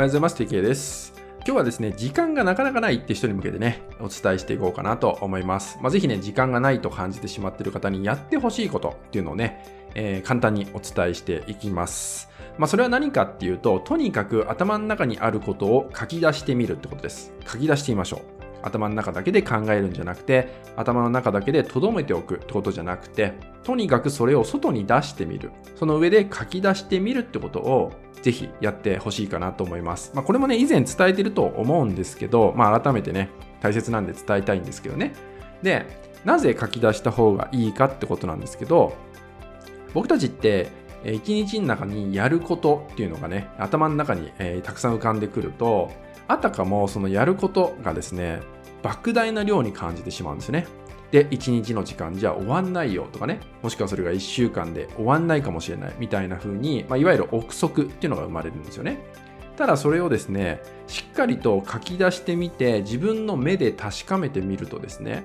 はようございます。TK です。今日はですね、時間がなかなかないって人に向けてね、お伝えしていこうかなと思います。まあ、ぜひね、時間がないと感じてしまっている方にやってほしいことっていうのをね、えー、簡単にお伝えしていきます。まあ、それは何かっていうと、とにかく頭の中にあることを書き出してみるってことです。書き出してみましょう。頭の中だけで考えるんじゃなくて、頭の中だけで留めておくってことじゃなくて、とにかくそれを外に出してみる。その上で書き出してみるってことをぜひやってほしいかなと思います。まあ、これもね、以前伝えてると思うんですけど、まあ、改めてね、大切なんで伝えたいんですけどね。で、なぜ書き出した方がいいかってことなんですけど、僕たちって一日の中にやることっていうのがね、頭の中に、えー、たくさん浮かんでくると、あたかもそのやることがですね、莫大な量に感じてしまうんですね。で、1日の時間じゃ終わんないよとかね、もしくはそれが1週間で終わんないかもしれないみたいな風に、まあ、いわゆる憶測っていうのが生まれるんですよね。ただそれをですね、しっかりと書き出してみて、自分の目で確かめてみるとですね、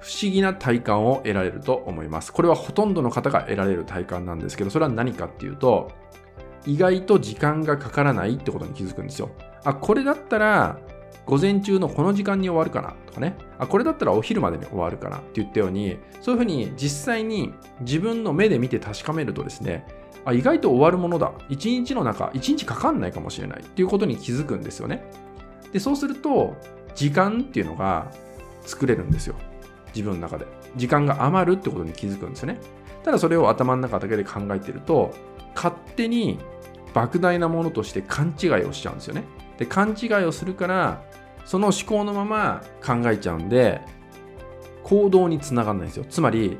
不思議な体感を得られると思います。これはほとんどの方が得られる体感なんですけど、それは何かっていうと、意外と時間がかからないってことに気づくんですよ。あ、これだったら、午前中のこの時間に終わるかなとかね。あ、これだったらお昼までに終わるかなって言ったように、そういうふうに実際に自分の目で見て確かめるとですね、あ、意外と終わるものだ。一日の中、一日かかんないかもしれないっていうことに気づくんですよね。で、そうすると、時間っていうのが作れるんですよ。自分の中で。時間が余るってことに気づくんですよね。ただそれを頭の中だけで考えてると、勝手に莫大なものとして勘違いをしちゃうんですよね。で、勘違いをするから、その思考のまま考えちゃうんで、行動につながらないんですよ。つまり、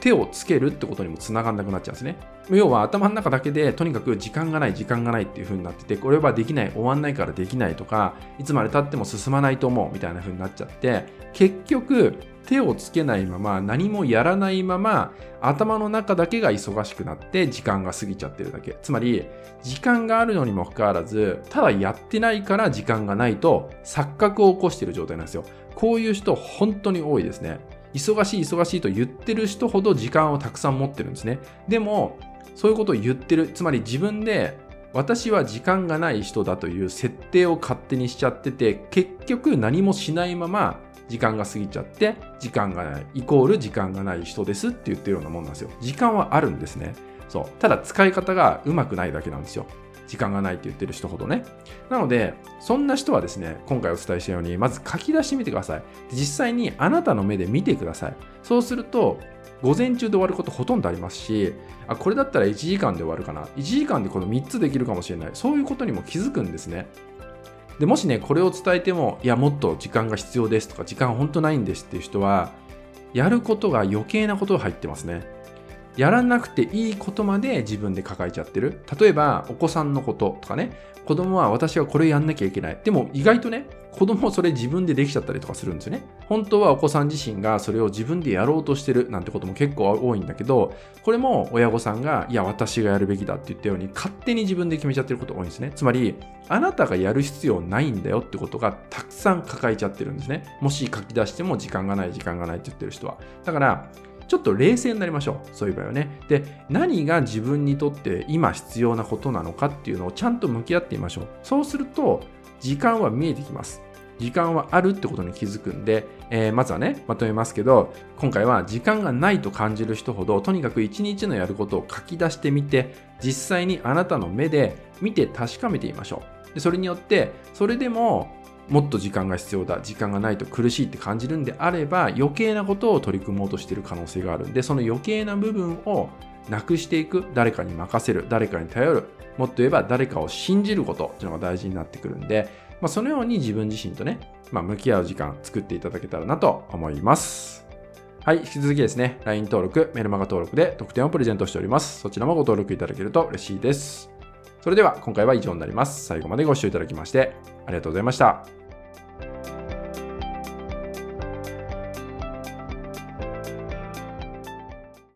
手をつけるってことにもつながんなくなっちゃうんですね。要は頭の中だけでとにかく時間がない時間がないっていう風になっててこれはできない終わんないからできないとかいつまでたっても進まないと思うみたいな風になっちゃって結局手をつけないまま何もやらないまま頭の中だけが忙しくなって時間が過ぎちゃってるだけ。つまり時間があるのにもかかわらずただやってないから時間がないと錯覚を起こしている状態なんですよ。こういう人本当に多いですね。忙しい忙しいと言ってる人ほど時間をたくさん持ってるんですね。でもそういうことを言ってるつまり自分で私は時間がない人だという設定を勝手にしちゃってて結局何もしないまま時間が過ぎちゃって、時間がない、イコール時間がない人ですって言ってるようなもんなんですよ。時間はあるんですね。そう。ただ使い方がうまくないだけなんですよ。時間がないって言ってる人ほどね。なので、そんな人はですね、今回お伝えしたように、まず書き出してみてください。実際にあなたの目で見てください。そうすると、午前中で終わることほとんどありますし、あ、これだったら1時間で終わるかな。1時間でこの3つできるかもしれない。そういうことにも気づくんですね。でもしねこれを伝えてもいやもっと時間が必要ですとか時間本当ないんですっていう人はやることが余計なことが入ってますね。やらなくていいことまで自分で抱えちゃってる例えばお子さんのこととかね子供は私はこれやんなきゃいけないでも意外とね子供はそれ自分でできちゃったりとかするんですよね。本当はお子さん自身がそれを自分でやろうとしてるなんてことも結構多いんだけど、これも親御さんが、いや、私がやるべきだって言ったように、勝手に自分で決めちゃってること多いんですね。つまり、あなたがやる必要ないんだよってことがたくさん抱えちゃってるんですね。もし書き出しても時間がない、時間がないって言ってる人は。だから、ちょっと冷静になりましょう。そういう場合はね。で、何が自分にとって今必要なことなのかっていうのをちゃんと向き合ってみましょう。そうすると、時間は見えてきます。時間はあるってことに気づくんで、えー、まずはね、まとめますけど、今回は時間がないと感じる人ほど、とにかく一日のやることを書き出してみて、実際にあなたの目で見て確かめてみましょう。でそれによって、それでももっと時間が必要だ、時間がないと苦しいって感じるんであれば、余計なことを取り組もうとしている可能性があるんで、その余計な部分をなくしていく、誰かに任せる、誰かに頼る、もっと言えば誰かを信じることっていうのが大事になってくるんで、まあ、そのように自分自身とね、まあ、向き合う時間作っていただけたらなと思います。はい、引き続きですね、LINE 登録、メルマガ登録で特典をプレゼントしております。そちらもご登録いただけると嬉しいです。それでは今回は以上になります。最後までご視聴いただきましてありがとうございました。